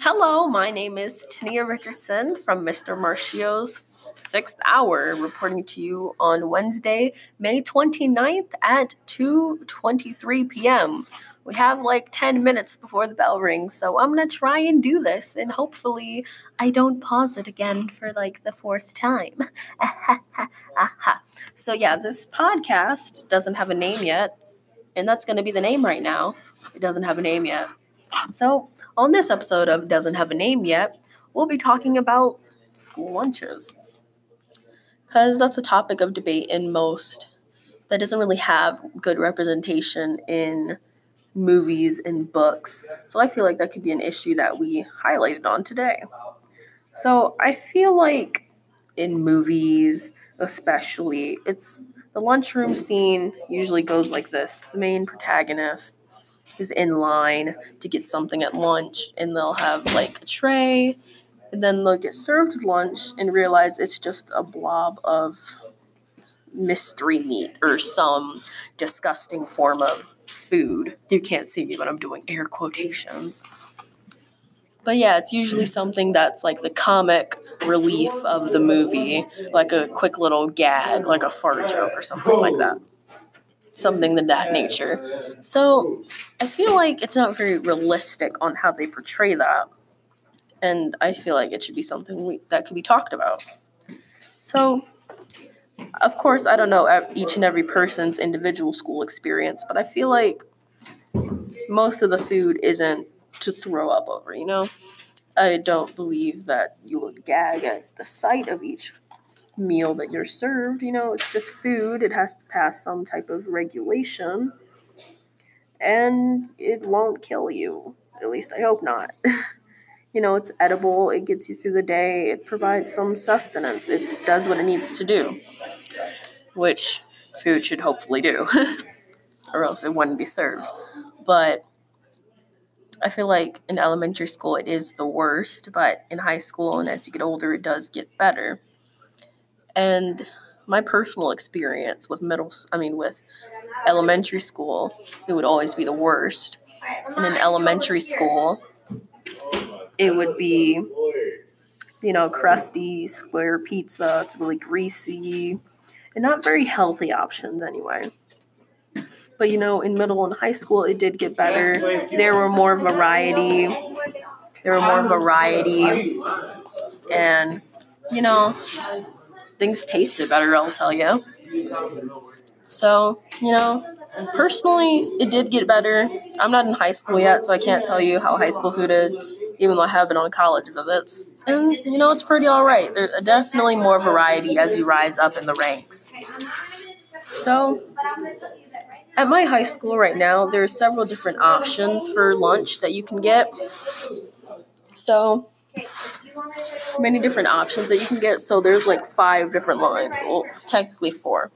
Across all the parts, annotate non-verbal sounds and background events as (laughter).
Hello, my name is Tania Richardson from Mr. Marcio's Sixth Hour, reporting to you on Wednesday, May 29th at 2:23 p.m. We have like 10 minutes before the bell rings, so I'm gonna try and do this, and hopefully I don't pause it again for like the fourth time. (laughs) so yeah, this podcast doesn't have a name yet, and that's gonna be the name right now. It doesn't have a name yet. So, on this episode of Doesn't Have a Name Yet, we'll be talking about school lunches. Because that's a topic of debate in most that doesn't really have good representation in movies and books. So, I feel like that could be an issue that we highlighted on today. So, I feel like in movies, especially, it's the lunchroom scene usually goes like this the main protagonist is in line to get something at lunch and they'll have like a tray and then they'll get served lunch and realize it's just a blob of mystery meat or some disgusting form of food. You can't see me, but I'm doing air quotations. But yeah, it's usually something that's like the comic relief of the movie, like a quick little gag, like a fart joke or something like that something of that nature. So I feel like it's not very realistic on how they portray that. And I feel like it should be something we, that could be talked about. So, of course, I don't know each and every person's individual school experience, but I feel like most of the food isn't to throw up over, you know? I don't believe that you would gag at the sight of each meal that you're served. You know, it's just food, it has to pass some type of regulation, and it won't kill you. At least I hope not. (laughs) you know, it's edible, it gets you through the day, it provides some sustenance, it does what it needs to do, which food should hopefully do, (laughs) or else it wouldn't be served. But I feel like in elementary school it is the worst, but in high school and as you get older, it does get better. And my personal experience with middle, I mean, with elementary school, it would always be the worst. And in elementary school, it would be, you know, crusty square pizza. It's really greasy and not very healthy options anyway. But you know, in middle and high school, it did get better. There were more variety. There were more variety, and you know, things tasted better, I'll tell you. So, you know, personally, it did get better. I'm not in high school yet, so I can't tell you how high school food is, even though I have been on college visits. And, you know, it's pretty all right. There's uh, definitely more variety as you rise up in the ranks. So, at my high school right now, there's several different options for lunch that you can get. So, many different options that you can get. So there's like five different lines. Well, technically four.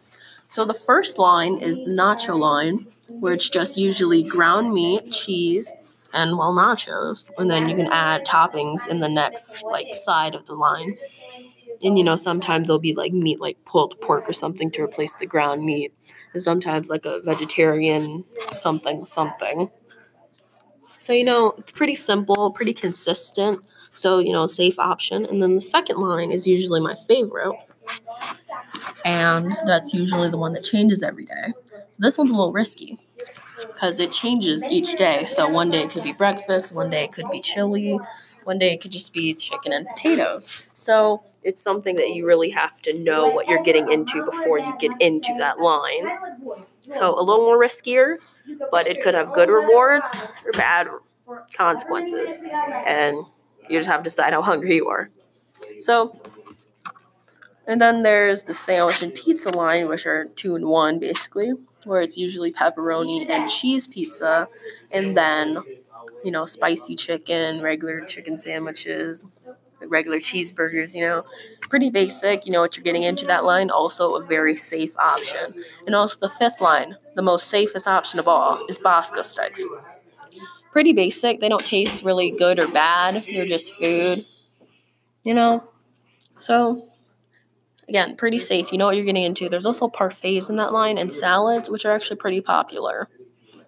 So the first line is the nacho line, which just usually ground meat, cheese, and well nachos. And then you can add toppings in the next like side of the line. And you know, sometimes there'll be like meat like pulled pork or something to replace the ground meat. And sometimes like a vegetarian something something. So you know, it's pretty simple, pretty consistent. So, you know, safe option. And then the second line is usually my favorite. And that's usually the one that changes every day. So this one's a little risky because it changes each day. So one day it could be breakfast, one day it could be chili, one day it could just be chicken and potatoes. So it's something that you really have to know what you're getting into before you get into that line. So a little more riskier, but it could have good rewards or bad consequences. And you just have to decide how hungry you are. So, and then there's the sandwich and pizza line, which are two in one basically, where it's usually pepperoni and cheese pizza, and then, you know, spicy chicken, regular chicken sandwiches, regular cheeseburgers, you know, pretty basic. You know what you're getting into that line. Also, a very safe option. And also, the fifth line, the most safest option of all, is Bosco sticks pretty basic. They don't taste really good or bad. They're just food, you know? So, again, pretty safe. You know what you're getting into. There's also parfaits in that line and salads, which are actually pretty popular.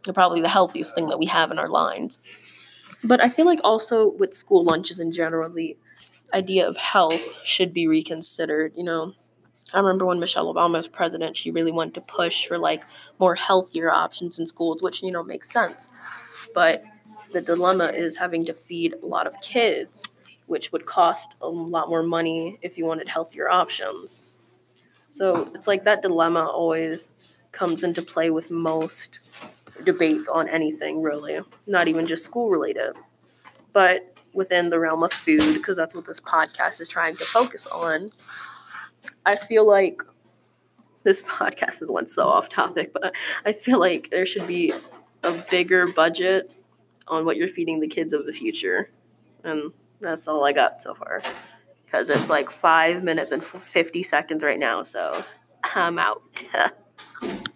They're probably the healthiest thing that we have in our lines. But I feel like also with school lunches in general, the idea of health should be reconsidered. You know, I remember when Michelle Obama was president, she really wanted to push for like more healthier options in schools, which, you know, makes sense. But the dilemma is having to feed a lot of kids, which would cost a lot more money if you wanted healthier options. So it's like that dilemma always comes into play with most debates on anything, really, not even just school related. But within the realm of food, because that's what this podcast is trying to focus on, I feel like this (laughs) podcast is went so off topic, but I feel like there should be a bigger budget on what you're feeding the kids of the future. And that's all I got so far. Because it's like five minutes and 50 seconds right now, so I'm out. (laughs)